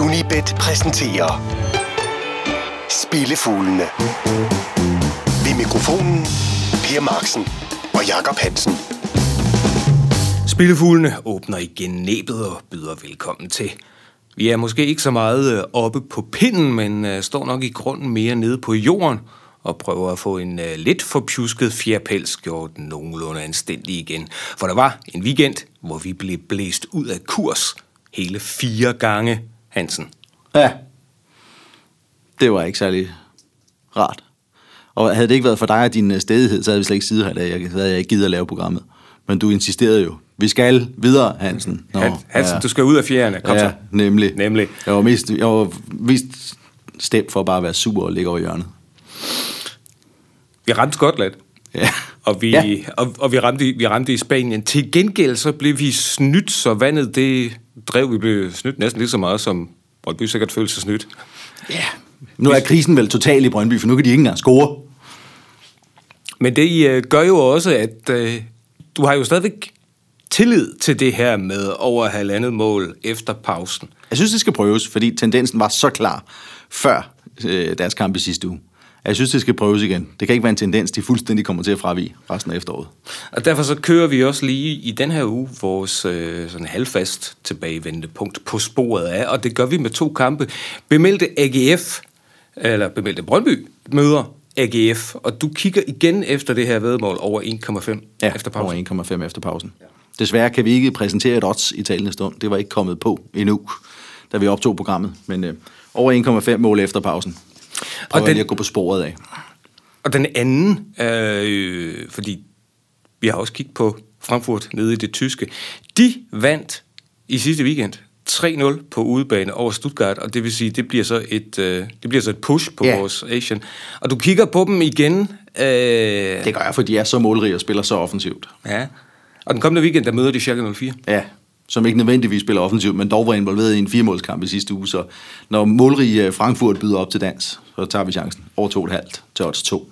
Unibet præsenterer Spillefuglene. Ved mikrofonen Per Marksen og Jakob Hansen. Spillefuglene åbner igen næbet og byder velkommen til. Vi er måske ikke så meget øh, oppe på pinden, men øh, står nok i grunden mere nede på jorden og prøver at få en øh, lidt forpjusket fjerpels gjort nogenlunde anstændig igen. For der var en weekend, hvor vi blev blæst ud af kurs hele fire gange, Hansen. Ja. Det var ikke særlig rart. Og havde det ikke været for dig og din øh, stedighed, så havde vi slet ikke siddet her i dag. Jeg havde jeg ikke givet at lave programmet. Men du insisterede jo. Vi skal videre, Hansen. Nå, Hansen, ja. du skal ud af fjerne. Kom ja, så. nemlig. Nemlig. Jeg var mest, jeg var mest stemt for at bare være sur og ligge over hjørnet. Vi ramte Skotland. Ja. Og vi, Ja. og, og vi, ramte, vi ramte i Spanien. Til gengæld så blev vi snydt, så vandet det drev. Vi blev snydt næsten lige så meget, som Brøndby sikkert følte sig snydt. Ja. Nu er krisen vel total i Brøndby, for nu kan de ikke engang score. Men det øh, gør jo også, at øh, du har jo stadigvæk tillid til det her med over halvandet mål efter pausen. Jeg synes, det skal prøves, fordi tendensen var så klar før øh, deres kamp i sidste uge. Jeg synes, det skal prøves igen. Det kan ikke være en tendens, de fuldstændig kommer til at fravige resten af efteråret. Og derfor så kører vi også lige i den her uge vores øh, sådan halvfast tilbagevendende punkt på sporet af, og det gør vi med to kampe. Bemeldte AGF, eller bemeldte Brøndby, møder AGF, og du kigger igen efter det her vedmål over 1,5 Ja, efter pausen. over 1,5 efter pausen. Desværre kan vi ikke præsentere et odds i talende stund. Det var ikke kommet på endnu, da vi optog programmet. Men øh, over 1,5 mål efter pausen. Prøver den- den... lige at gå på sporet af. Og den anden, øh, fordi vi har også kigget på Frankfurt nede i det tyske, de vandt i sidste weekend 3-0 på udebane over Stuttgart, og det vil sige, det bliver så et, øh, det bliver så et push på Ja. vores Asian. Og du kigger på dem igen. Øh, Det gør jeg, fordi de er så målrige og spiller så offensivt. Ja. Og den kommende weekend, der møder de Schalke 04. Ja, som ikke nødvendigvis spiller offensivt, men dog var involveret i en firemålskamp i sidste uge. Så når målrige øh, Frankfurt byder op til dans, så tager vi chancen. Over 2,5 til odds 2.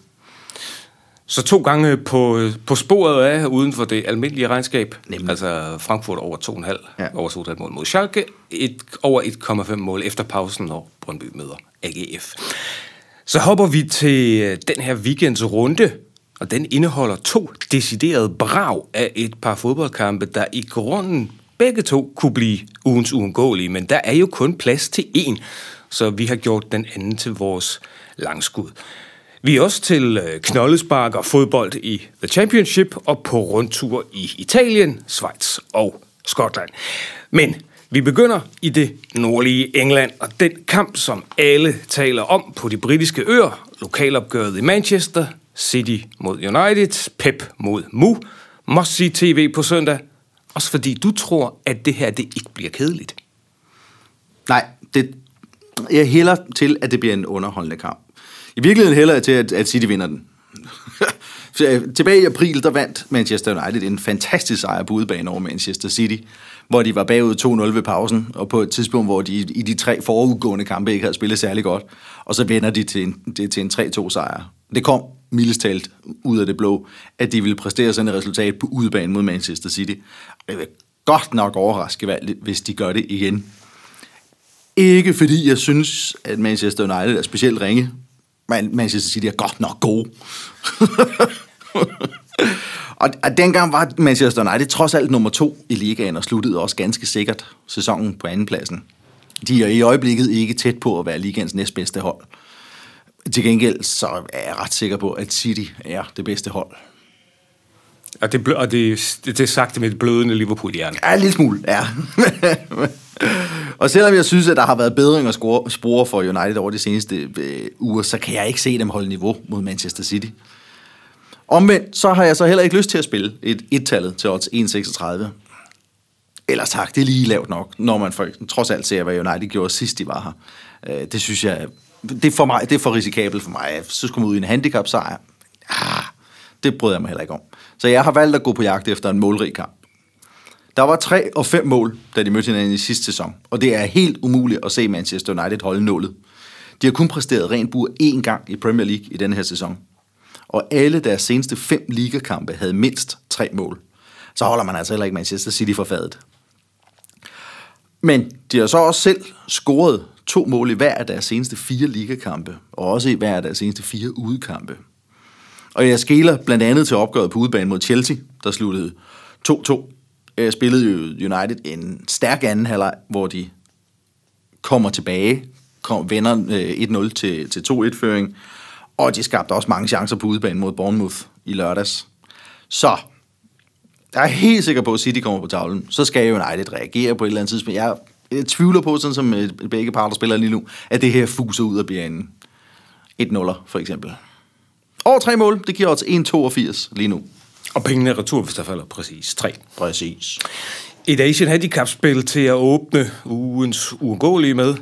Så to gange på, på sporet af, uden for det almindelige regnskab. Nemlig. Altså Frankfurt over 2,5 ja. Over 2,5 mål mod Schalke, et, over 1,5 mål efter pausen, når Brøndby møder AGF. Så hopper vi til øh, den her weekends runde, og den indeholder to deciderede brag af et par fodboldkampe, der i grunden begge to kunne blive ugens uundgåelige, men der er jo kun plads til én, så vi har gjort den anden til vores langskud. Vi er også til øh, knoldespark og fodbold i The Championship og på rundtur i Italien, Schweiz og Skotland. Men vi begynder i det nordlige England, og den kamp, som alle taler om på de britiske øer, lokalopgøret i Manchester, City mod United, Pep mod Mu, must see TV på søndag, også fordi du tror, at det her det ikke bliver kedeligt. Nej, det, jeg hælder til, at det bliver en underholdende kamp. I virkeligheden hælder jeg til, at, at City vinder den. Øh, tilbage i april, der vandt Manchester United en fantastisk sejr på udebane over Manchester City, hvor de var bagud 2-0 ved pausen, og på et tidspunkt, hvor de i de tre forudgående kampe ikke havde spillet særlig godt, og så vender de til en, det til en 3-2 sejr. Det kom mildest talt ud af det blå, at de ville præstere sådan et resultat på udebane mod Manchester City det jeg vil godt nok overraske, valgt, hvis de gør det igen. Ikke fordi jeg synes, at Manchester United er specielt ringe, men Manchester City er godt nok gode. og, og dengang var Manchester United trods alt nummer to i ligaen og sluttede også ganske sikkert sæsonen på andenpladsen. De er i øjeblikket ikke tæt på at være ligaens næstbedste hold. Til gengæld så er jeg ret sikker på, at City er det bedste hold. Og det, og det, det, det er sagt med et blødende Liverpool-hjerne. Ja, en lille smule, ja. og selvom jeg synes, at der har været bedring at score, spore for United over de seneste øh, uger, så kan jeg ikke se dem holde niveau mod Manchester City. Omvendt, så har jeg så heller ikke lyst til at spille et et-tallet til odds 1,36. Ellers tak, det er lige lavt nok, når man for, trods alt ser, hvad United gjorde sidst de var her. Øh, det synes jeg, det er for mig, det er for risikabelt for mig. Så skulle man ud i en handicap-sejr. Ah, det bryder jeg mig heller ikke om. Så jeg har valgt at gå på jagt efter en målrig kamp. Der var tre og fem mål, da de mødte hinanden i sidste sæson, og det er helt umuligt at se Manchester United holde nullet. De har kun præsteret rent bur én gang i Premier League i denne her sæson. Og alle deres seneste fem ligakampe havde mindst tre mål. Så holder man altså heller ikke Manchester City for fadet. Men de har så også selv scoret to mål i hver af deres seneste fire ligakampe, og også i hver af deres seneste fire udekampe. Og jeg skæler blandt andet til opgøret på udebane mod Chelsea, der sluttede 2-2. Jeg øh, spillede jo United en stærk anden halvleg, hvor de kommer tilbage, kom, vender øh, 1-0 til, til 2-1-føring, og de skabte også mange chancer på udebane mod Bournemouth i lørdags. Så jeg er helt sikker på, at City kommer på tavlen. Så skal United reagere på et eller andet tidspunkt. Jeg, jeg tvivler på, sådan som øh, begge parter spiller lige nu, at det her fuser ud og bliver en 1-0 for eksempel. Over tre mål, det giver os 1,82 lige nu. Og pengene er retur, hvis der falder præcis 3. Præcis. Et Asian Handicap-spil til at åbne ugens uundgåelige med.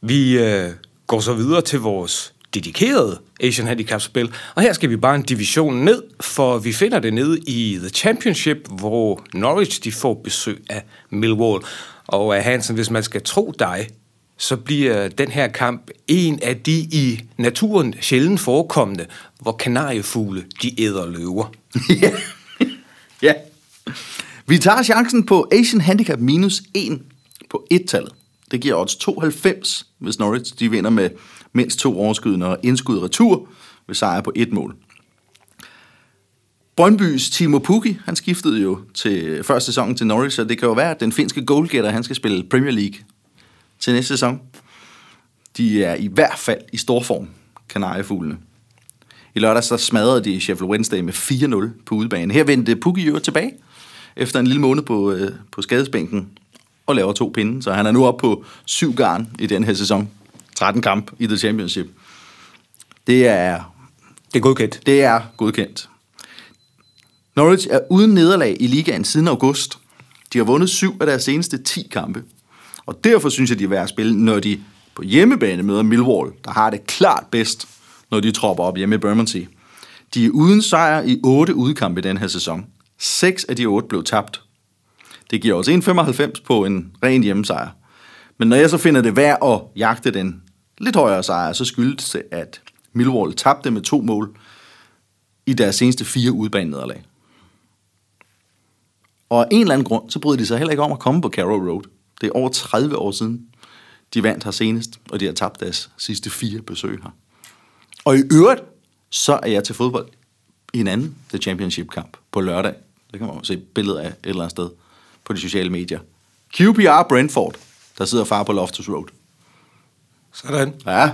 Vi øh, går så videre til vores dedikerede Asian Handicap-spil, og her skal vi bare en division ned, for vi finder det nede i The Championship, hvor Norwich de får besøg af Millwall. Og af Hansen, hvis man skal tro dig, så bliver den her kamp en af de i naturen sjældent forekommende, hvor kanariefugle de æder løver. ja. ja. Vi tager chancen på Asian Handicap minus 1 på 1-tallet. Det giver odds 92, hvis Norwich de vinder med mindst to overskydende og indskud retur ved sejr på et mål. Brøndbys Timo Pukki, han skiftede jo til første sæson til Norwich, så det kan jo være, at den finske goalgetter, han skal spille Premier League til næste sæson. De er i hvert fald i stor form, kanariefuglene. I lørdag så smadrede de Sheffield Wednesday med 4-0 på udebane. Her vendte Pukki jo tilbage efter en lille måned på, øh, på skadesbænken og laver to pinde, så han er nu oppe på syv garn i den her sæson. 13 kamp i The Championship. Det er, Det er godkendt. det er godkendt. Norwich er uden nederlag i ligaen siden august. De har vundet syv af deres seneste 10 kampe. Og derfor synes jeg, de er værd at spille, når de på hjemmebane møder Millwall, der har det klart bedst, når de tropper op hjemme i Bermondsey. De er uden sejr i otte udkampe i den her sæson. Seks af de otte blev tabt. Det giver os 1,95 på en ren hjemmesejr. Men når jeg så finder det værd at jagte den lidt højere sejr, så skyldes det, at Millwall tabte med to mål i deres seneste fire udbanenederlag. Og af en eller anden grund, så bryder de sig heller ikke om at komme på Carrow Road. Det er over 30 år siden, de vandt her senest, og de har tabt deres sidste fire besøg her. Og i øvrigt, så er jeg til fodbold i en anden The Championship-kamp på lørdag. Det kan man jo se billeder af et eller andet sted på de sociale medier. QPR Brentford, der sidder far på Loftus Road. Sådan. Ja,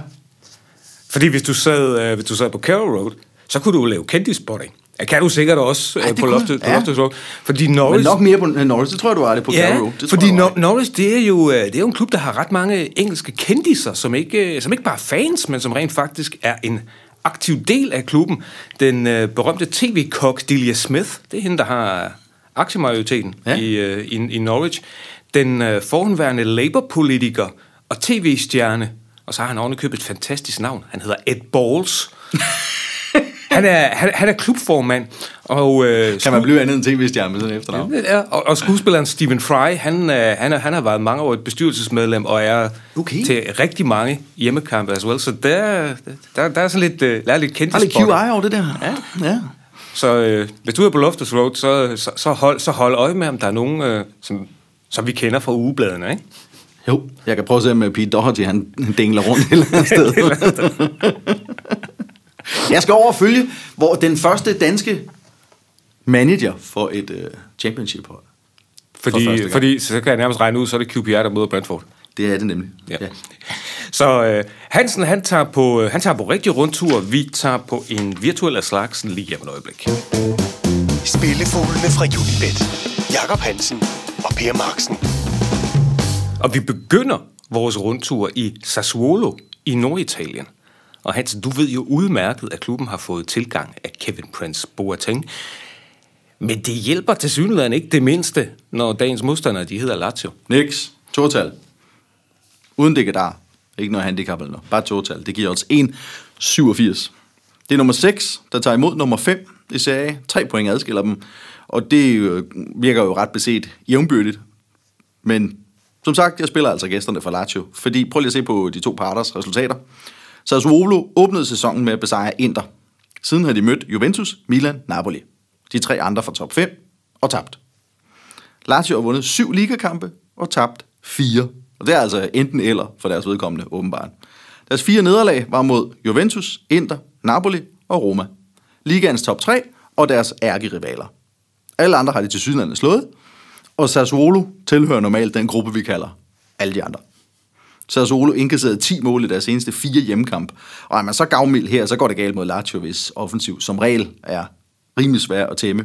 Fordi hvis du sad, øh, hvis du sad på Carroll Road, så kunne du lave kendisspotting. Det kan du sikkert også Ej, det på, på Ja. Loftus Road. Fordi men Norwich... nok mere på Norwich, det tror jeg, du har det på Ja, Road. Det fordi. Nor- Norwich, det er, jo, øh, det er jo en klub, der har ret mange engelske kendiser, som ikke, øh, som ikke bare er fans, men som rent faktisk er en aktiv del af klubben. Den øh, berømte tv-kok Delia Smith, det er hende, der har aktiemajoriteten Ja. ja. i, øh, i, i Norwich. Den øh, forhenværende Labour-politiker og tv-stjerne, og så har han ovenikøbet et fantastisk navn. Han hedder Ed Balls. han, er, han, han er klubformand, og... Øh, Kan man blive andet end tv-stjerne med sådan efternavn? Ja, og, og skuespilleren Stephen Fry, han, øh, han, han har været mange år et bestyrelsesmedlem, og er Okay. til rigtig mange hjemmekampe as well. Så der, der, der er sådan lidt, øh, der er lidt kendt Der er lidt QI over det der. Ja. ja. Så øh, hvis du er på Loftus Road, så, så, så, hold, så hold øje med, om der er nogen, øh, som, som vi kender fra ugebladene, ikke? Jo, jeg kan prøve at se, om Pete Doherty, han dingler rundt et eller andet sted. jeg skal over og følge, hvor den første danske manager for et uh, championship-hold. For Fordi, gang. fordi så kan jeg nærmest regne ud, så er det QPR, der møder Brentford. Det er det nemlig. Ja. Så øh, Hansen, han tager, på, øh, han tager på rigtig rundtur. Vi tager på en virtuel af slagsen lige om et øjeblik. Spillefuglene fra Unibet. Jakob Hansen og Per Marksen. Og vi begynder vores rundtur i Sassuolo i Norditalien. Og Hans, du ved jo udmærket, at klubben har fået tilgang af Kevin Prince Boateng. Men det hjælper til synligheden ikke det mindste, når dagens modstandere, de hedder Lazio. Nix. Total. Uden der. Ikke noget handicap eller noget. Bare total. Det giver os 1,87. Det er nummer 6, der tager imod nummer 5 i Serie Tre point adskiller dem. Og det øh, virker jo ret beset jævnbyrdigt. Men som sagt, jeg spiller altså gæsterne for Lazio. Fordi prøv lige at se på de to parters resultater. Sassuolo åbnede sæsonen med at besejre Inter. Siden har de mødt Juventus, Milan, Napoli. De tre andre fra top 5 og tabt. Lazio har vundet syv ligakampe og tabt fire. Og det er altså enten eller for deres vedkommende, åbenbart. Deres fire nederlag var mod Juventus, Inter, Napoli og Roma. Ligaens top 3 og deres ærkerivaler. Alle andre har de til sydlandet slået, og Sassuolo tilhører normalt den gruppe, vi kalder alle de andre. Sassuolo indkasserede 10 mål i deres seneste fire hjemmekamp. Og er man så gavmild her, så går det galt mod Lazio, hvis offensiv som regel er rimelig svær at tæmme.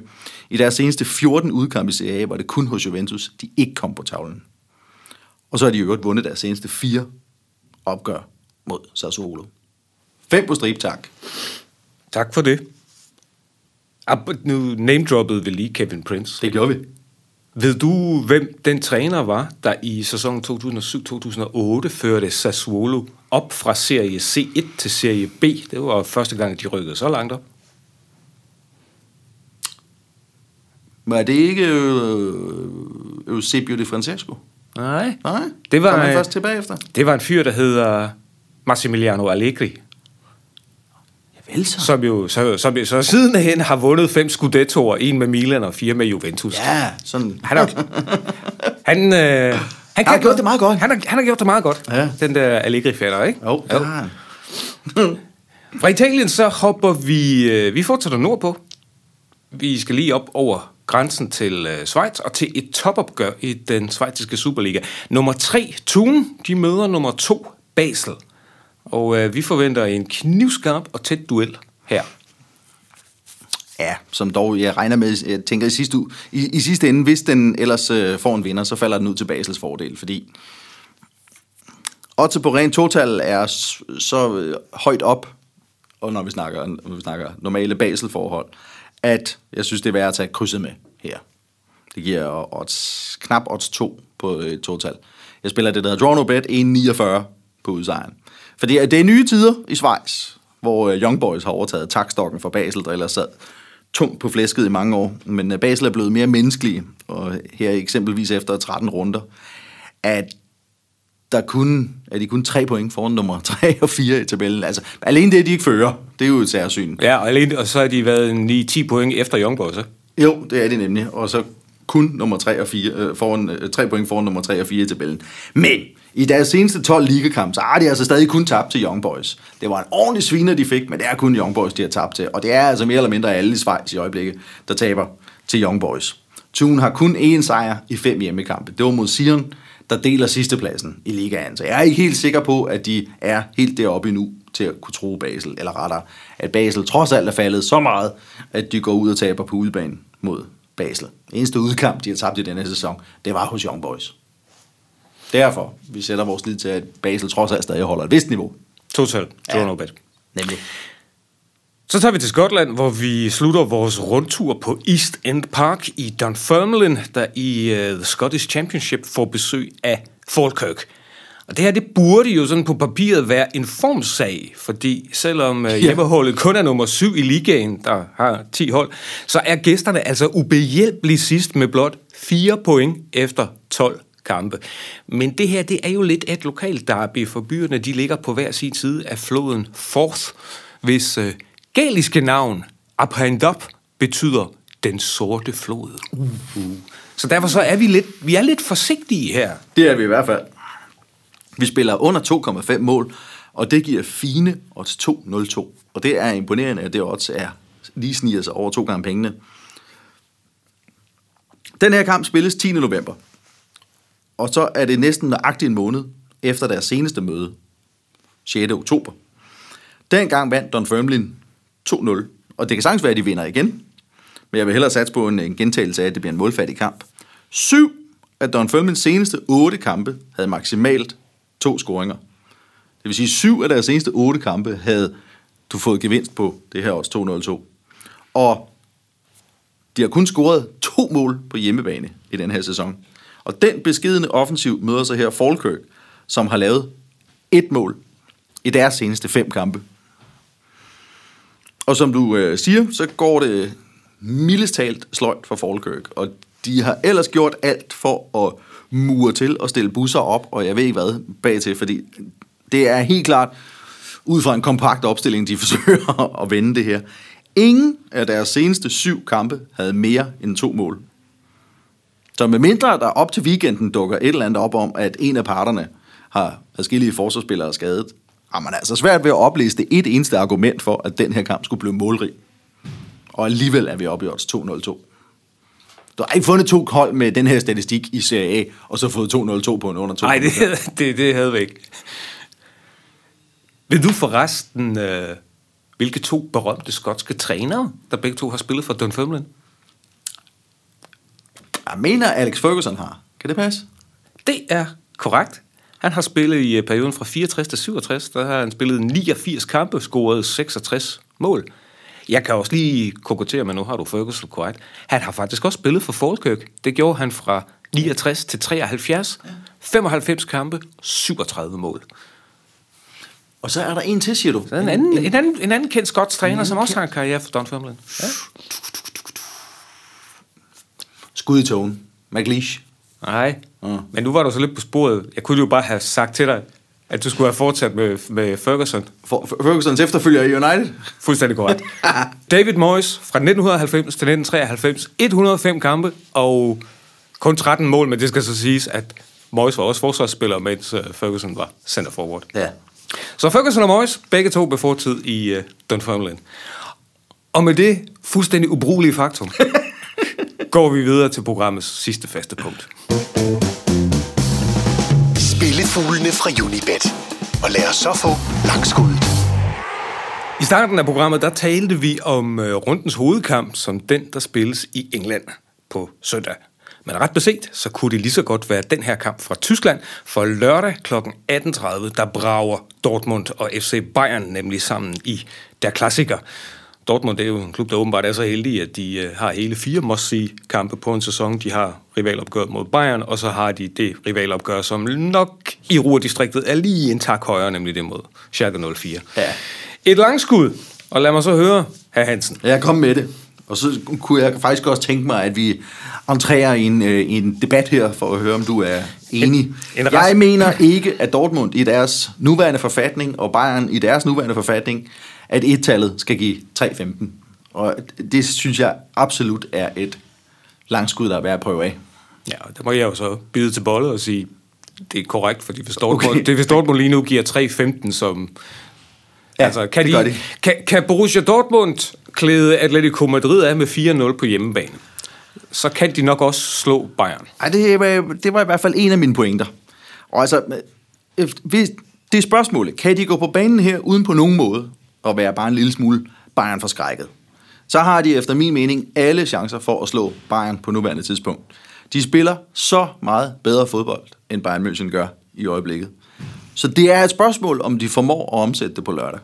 I deres seneste 14 udkampe i Serie A var det kun hos Juventus, de ikke kom på tavlen. Og så har de jo vundet deres seneste fire opgør mod Sassuolo. Fem på strip, tak. Tak for det. Nu name-droppede vi lige Kevin Prince. Det gjorde vi. Ved du, hvem den træner var, der i sæsonen 2007-2008 førte Sassuolo op fra Serie C1 til Serie B? Det var første gang, de rykkede så langt op. Men er det ikke øh, Eusebio de Francesco? Nej. Nej, Det var, Kom han øh, først tilbage efter. Det var en fyr, der hedder Massimiliano Allegri, Vel så. som jo så, som jo så sidenhen har vundet fem Scudettoer, en med Milan og fire med Juventus. Ja, sådan. Han har, han, øh, han, har gjort det meget godt. Han har, han har gjort det meget godt, Ja. den der Allegri-fætter, ikke? Jo, har han. Fra Italien så hopper vi, øh, vi fortsætter nordpå. Vi skal lige op over grænsen til øh, Schweiz og til et topopgør i den schweiziske Superliga. Nummer 3, Thun, de møder nummer 2, Basel. Og øh, vi forventer en knivskarp og tæt duel her. Ja, som dog jeg regner med, jeg tænker i sidste, u- i, i sidste ende, hvis den ellers øh, får en vinder, så falder den ud til Basels fordel, fordi Otte på rent total er så øh, højt op, og når vi snakker, når vi snakker normale Basel-forhold, at jeg synes, det er værd at tage krydset med her. Det giver odds, knap odds 2 på et total. Jeg spiller det, der hedder Draw No Bet 1,49 på udsejren. Fordi det er nye tider i Schweiz, hvor øh, Young Boys har overtaget takstokken fra Basel, der ellers sad tungt på flæsket i mange år. Men øh, Basel er blevet mere menneskelige, og her eksempelvis efter 13 runder, at der kun, er de kun tre point foran nummer 3 og 4 i tabellen. Altså, alene det, de ikke fører, det er jo et særsyn. Ja, og, alene, og så har de været en 9-10 point efter Young Boys, ikke? Jo, det er det nemlig. Og så kun nummer 3 og 4, øh, foran, øh, 3 point foran nummer 3 og 4 i tabellen. Men i deres seneste 12 ligakampe, så har de altså stadig kun tabt til Young Boys. Det var en ordentlig sviner, de fik, men det er kun Young Boys, de har tabt til. Og det er altså mere eller mindre alle i Schweiz i øjeblikket, der taber til Young Boys. Thun har kun én sejr i fem hjemmekampe. Det var mod Sion, der deler sidstepladsen i ligaen. Så jeg er ikke helt sikker på, at de er helt deroppe endnu til at kunne tro Basel, eller rettere, at Basel trods alt er faldet så meget, at de går ud og taber på udebane mod Basel. Eneste udkamp, de har tabt i denne sæson, det var hos Young Boys. Derfor, vi sætter vores lid til, at Basel trods alt stadig holder et vist niveau. Total, Ja. ja. no bet. Nemlig. Så tager vi til Skotland, hvor vi slutter vores rundtur på East End Park i Dunfermline, der i uh, The Scottish Championship får besøg af Falkirk. Og det her, det burde jo sådan på papiret være en formsag, fordi selvom uh, hjemmeholdet kun er nummer 7 i ligaen, der har 10 hold, så er gæsterne altså ubehjælpeligt sidst med blot 4 point efter 12 kampe. Men det her, det er jo lidt et lokalt derby, for byerne de ligger på hver sin side af floden Forth, hvis øh, galiske navn, Aprendup, betyder den sorte flod. Uh. Så derfor så er vi lidt, vi er lidt forsigtige her. Det er vi i hvert fald. Vi spiller under 2,5 mål, og det giver fine odds 2,02. Og det er imponerende, at det odds er lige sniger sig over to gange pengene. Den her kamp spilles 10. november. Og så er det næsten nøjagtigt en måned efter deres seneste møde, 6. oktober. Dengang vandt Don Dunfermline 2-0, og det kan sagtens være, at de vinder igen. Men jeg vil hellere satse på en, en gentagelse af, at det bliver en målfattig kamp. Syv af Don Dunfermlines seneste otte kampe havde maksimalt to scoringer. Det vil sige, syv af deres seneste otte kampe havde du fået gevinst på det her års 2-0-2. Og de har kun scoret to mål på hjemmebane i den her sæson. Og den beskidende offensiv møder sig her Falkirk, som har lavet et mål i deres seneste fem kampe. Og som du øh, siger, så går det mildest talt sløjt for Falkirk. Og de har ellers gjort alt for at mure til og stille busser op, og jeg ved ikke hvad, bag til, fordi det er helt klart ud fra en kompakt opstilling, de forsøger at vende det her. Ingen af deres seneste syv kampe havde mere end to mål. Så medmindre der op til weekenden dukker et eller andet op om, at en af parterne har forskellige forsvarsspillere skadet, har man altså svært ved at oplæse det et eneste argument for, at den her kamp skulle blive målrig. Og alligevel er vi oppe i odds 2-0-2. Du har ikke fundet to hold med den her statistik i Serie A, og så fået 2-0-2 på en under 2. Nej, det, det, det havde vi ikke. Vil du forresten, øh, hvilke to berømte skotske trænere, der begge to har spillet for Dunfermline? Jeg mener, Alex Ferguson har. Kan det passe? Det er korrekt. Han har spillet i øh, perioden fra 64 til 67. Der har han spillet 89 kampe, scoret 66 mål. Jeg kan også lige kokotere, men nu har du Ferguson korrekt. Han har faktisk også spillet for Falkirk. Det gjorde han fra 69 til 73. 95 kampe, 37 mål. Og så er der en til, siger du? Så en, anden, en, anden, en anden kendt skotsk træner, som også har en karriere for Dunfermline. Ja. Skud i togen. McLeish. Nej, mm. men nu var du så lidt på sporet. Jeg kunne jo bare have sagt til dig, at du skulle have fortsat med, med Ferguson. For, Fergusons efterfølger i United. Fuldstændig korrekt. David Moyes fra 1990 til 1993, 105 kampe og kun 13 mål, men det skal så siges, at Moyes var også forsvarsspiller, mens uh, Ferguson var center forward. Ja. Så Ferguson og Moyes, begge to blev fortid i uh, Dunfermline. Og med det fuldstændig ubrugelige faktum, går vi videre til programmets sidste faste punkt. Spillefuglene fra Unibet. Og lad os så få langskuddet. I starten af programmet, der talte vi om uh, rundens hovedkamp, som den, der spilles i England på søndag. Men ret beset, så kunne det lige så godt være den her kamp fra Tyskland, for lørdag kl. 18.30, der brager Dortmund og FC Bayern nemlig sammen i der klassiker. Dortmund er jo en klub, der åbenbart er så heldig, at de øh, har hele fire must-see-kampe på en sæson. De har rivalopgør mod Bayern, og så har de det rivalopgør, som nok i Ruhrdistriktet er lige en tak højere, nemlig det mod Schalke 04. Ja. Et langskud, og lad mig så høre, herr Hansen. Jeg kom med det. Og så kunne jeg faktisk også tænke mig, at vi entrerer en, øh, en debat her, for at høre, om du er enig. En- en jeg mener ikke, at Dortmund i deres nuværende forfatning, og Bayern i deres nuværende forfatning, at et-tallet skal give 3-15. Og det synes jeg absolut er et langskud, der er værd at prøve af. Ja, og der må jeg jo så bide til bolle og sige, det er korrekt, fordi hvis Dortmund, okay. det, hvis Dortmund lige nu giver 3-15 som... Ja, altså, kan, de, de. Kan, kan Borussia Dortmund klæde Atletico Madrid af med 4-0 på hjemmebane? Så kan de nok også slå Bayern. Ej, det, var, det var i hvert fald en af mine pointer. Og altså, øh, hvis, det er spørgsmålet. Kan de gå på banen her uden på nogen måde at være bare en lille smule Bayern forskrækket? Så har de efter min mening alle chancer for at slå Bayern på nuværende tidspunkt. De spiller så meget bedre fodbold, end Bayern München gør i øjeblikket. Så det er et spørgsmål, om de formår at omsætte det på lørdag.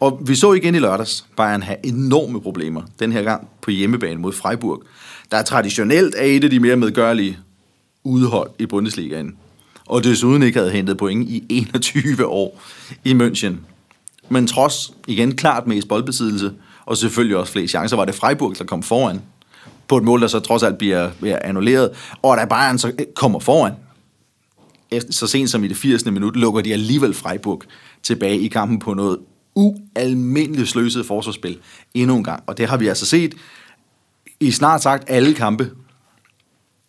Og vi så igen i lørdags, Bayern have enorme problemer. Den her gang på hjemmebane mod Freiburg, der traditionelt er et af de mere medgørlige udhold i Bundesligaen. Og desuden ikke havde hentet point i 21 år i München. Men trods igen klart mest boldbesiddelse, og selvfølgelig også flere chancer, var det Freiburg, der kom foran på et mål, der så trods alt bliver, bliver annulleret. Og da Bayern så øh, kommer foran, efter, så sent som i det 80. minut, lukker de alligevel Freiburg tilbage i kampen på noget ualmindeligt sløset forsvarsspil endnu en gang. Og det har vi altså set i snart sagt alle kampe,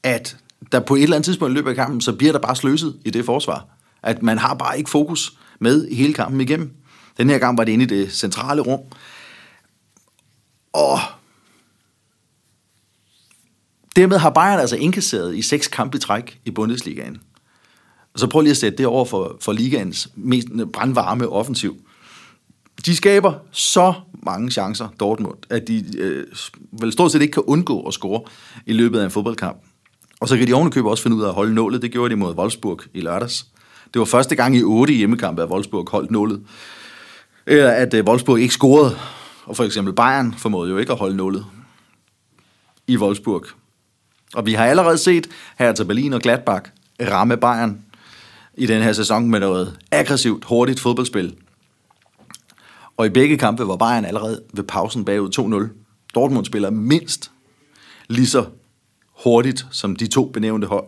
at der på et eller andet tidspunkt i løbet af kampen, så bliver der bare sløset i det forsvar. At man har bare ikke fokus med i hele kampen igennem. Den her gang var det inde i det centrale rum. Og dermed har Bayern altså indkasseret i seks kampe i træk i Bundesligaen. Og så prøv lige at sætte det over for, for ligaens mest brandvarme offensiv. De skaber så mange chancer, Dortmund, at de øh, vel stort set ikke kan undgå at score i løbet af en fodboldkamp. Og så kan de ovenikøbet også finde ud af at holde nålet. Det gjorde de mod Wolfsburg i lørdags. Det var første gang i otte hjemmekampe, at Wolfsburg holdt nålet. Eller at øh, Wolfsburg ikke scorede. Og for eksempel Bayern formåede jo ikke at holde nullet i Wolfsburg. Og vi har allerede set her til Berlin og Gladbach ramme Bayern i den her sæson med noget aggressivt, hurtigt fodboldspil. Og i begge kampe var Bayern allerede ved pausen bagud 2-0. Dortmund spiller mindst lige så hurtigt som de to benævnte hold.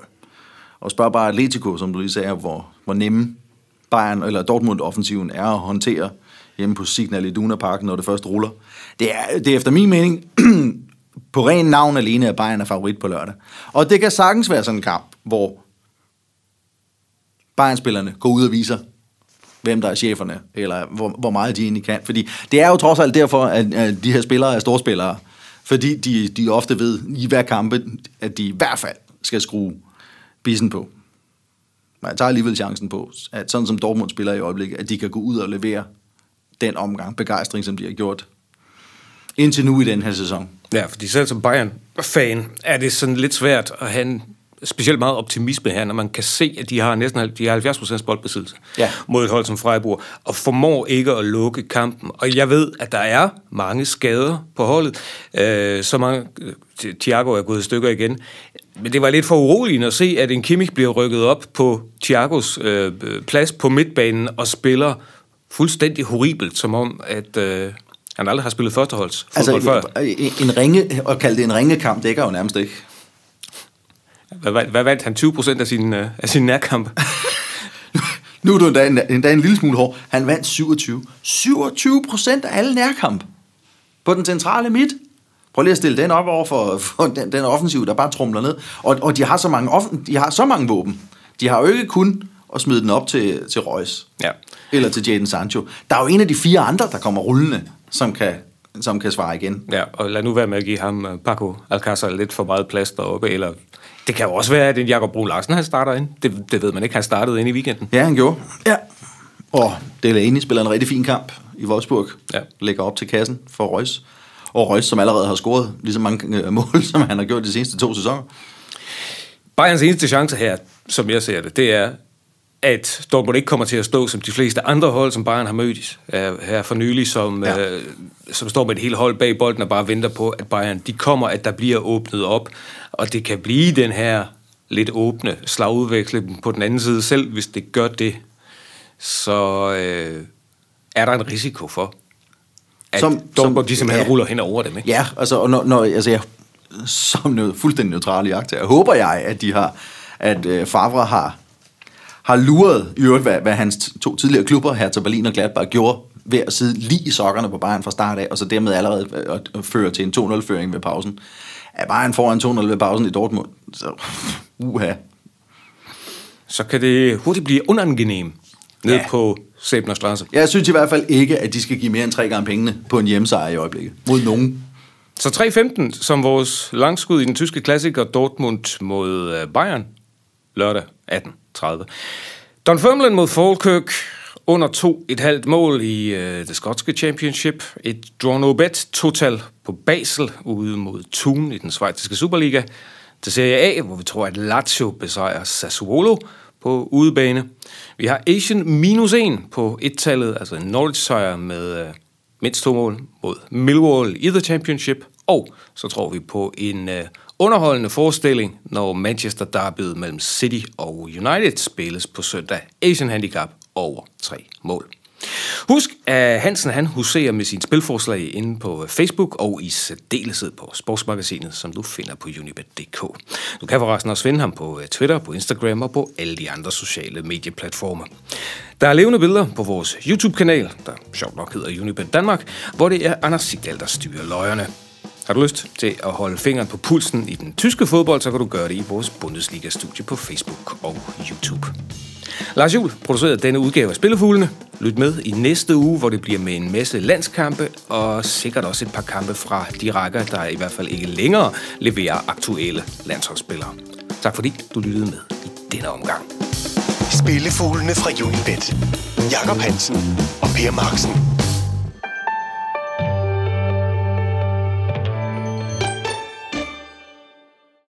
Og spørg bare Atletico, som du lige sagde, hvor, hvor nemme Bayern eller Dortmund-offensiven er at håndtere hjemme på Signal Iduna Park, når det først ruller. Det er, det er efter min mening på ren navn alene, at Bayern er favorit på lørdag. Og det kan sagtens være sådan en kamp, hvor Bayern-spillerne går ud og viser, hvem der er cheferne, eller hvor, hvor meget de egentlig kan. Fordi det er jo trods alt derfor, at, at de her spillere er storspillere, fordi de, de ofte ved i hver kampe, at de i hvert fald skal skrue bissen på. Men jeg tager alligevel chancen på, at sådan som Dortmund spiller i øjeblikket, at de kan gå ud og levere den omgang begejstring, som de har gjort indtil nu i den her sæson. Ja, fordi selv som Bayern-fan er det sådan lidt svært at have en specielt meget optimisme her, når man kan se, at de har næsten de har 70% boldbesiddelse Ja. mod et hold som Freiburg, og formår ikke at lukke kampen. Og jeg ved, at der er mange skader på holdet. Øh, så mange, øh, Thiago er gået i stykker igen. Men det var lidt for uroligende at se, at en Kimmich bliver rykket op på Thiagos øh, plads på midtbanen og spiller fuldstændig horribelt, som om, at øh, han aldrig har spillet førsteholds fodbold Altså, før. en, en ringe, at kalde det en ringekamp, dækker jo nærmest ikke. Hvad, hvad, vandt han? 20 procent af sin, øh, af sin nærkamp? Nu er du endda, endda en lille smule hård. Han vandt 27. 27 procent af alle nærkamp på den centrale midt. Prøv lige at stille den op over for, for den, den offensiv, der bare trumler ned. Og, og de, har så mange offen, de har så mange våben. De har jo ikke kun at smide den op til, til Reus. Ja. Eller til Jadon Sancho. Der er jo en af de fire andre, der kommer rullende, som kan, som kan svare igen. Ja, og lad nu være med at give ham, øh, Paco Alcázar, lidt for meget plads deroppe, eller det kan jo også være, at en Jakob Brun Larsen, han starter ind. Det, det ved man ikke, han startede ind i weekenden. Ja, han gjorde. Ja. Og Delaney spiller en rigtig fin kamp i Wolfsburg. Ja. Lægger op til kassen for Reus. Og Reus, som allerede har scoret lige så mange øh, mål, som han har gjort de seneste to sæsoner. Bayerns eneste chance her, som jeg ser det, det er, at Dortmund ikke kommer til at stå som de fleste andre hold, som Bayern har mødt øh, her for nylig, som, Ja. øh, som står med et helt hold bag bolden og bare venter på, at Bayern de kommer, at der bliver åbnet op, og det kan blive den her lidt åbne slagudveksling på den anden side. Selv hvis det gør det, så øh, er der en risiko for, at Som- Dortmund som- de simpelthen ja. ruller hen over dem. Ikke? Ja, altså, og når, når, altså jeg, som noget fuldstændig neutral jagter, håber jeg, at de har, at øh, Favre har, har luret i øvrigt, hvad, hvad hans to tidligere klubber, Hertha Berlin og Gladbach, gjorde ved at sidde lige i sokkerne på Bayern fra start af, og så dermed allerede øh, at, at føre til en 2-0-føring ved pausen. At Bayern foran 2-0 ved pausen i Dortmund, så uha. Så kan det hurtigt blive unangenehm ned Ja. ja. på Sæbner Strasse. Jeg synes i hvert fald ikke, at de skal give mere end tre gange pengene på en hjemmesejr i øjeblikket. Mod nogen. Så 3-15 som vores langskud i den tyske klassiker Dortmund mod øh, Bayern lørdag 18.30. Dunfermline mod Falkirk under to et halvt mål i øh, det skotske championship. Et draw no bet total på Basel ude mod Thun i den schweiziske Superliga. Til Serie A, hvor vi tror, at Lazio besejrer Sassuolo på udebane. Vi har Asian minus 1 på et-tallet, altså en Norwich-sejr med øh, mindst to mål mod Millwall i The Championship. Og så tror vi på en øh, underholdende forestilling, når Manchester Derby mellem City og United spilles på søndag. Asian Handicap over tre mål. Husk, at Hansen han huserer med sine spilforslag inde på Facebook og i særdeleshed på Sportsmagasinet, som du finder på unibet.dk. Du kan forresten også finde ham på øh, Twitter, på Instagram og på alle de andre sociale medieplatformer. Der er levende billeder på vores YouTube-kanal, der sjovt nok hedder Unibet Danmark, hvor det er Anders Sigdal, der styrer løjerne. Har du lyst til at holde fingeren på pulsen i den tyske fodbold, så kan du gøre det i vores Bundesliga-studie på Facebook og YouTube. Lars Juhl producerede denne udgave af Spillefuglene. Lyt med i næste uge, hvor det bliver med en masse landskampe, og sikkert også et par kampe fra de rækker, der i hvert fald ikke længere leverer aktuelle landsholdsspillere. Tak fordi du lyttede med i denne omgang. Spillefuglene fra Unibet. Jakob Hansen og Per Marksen.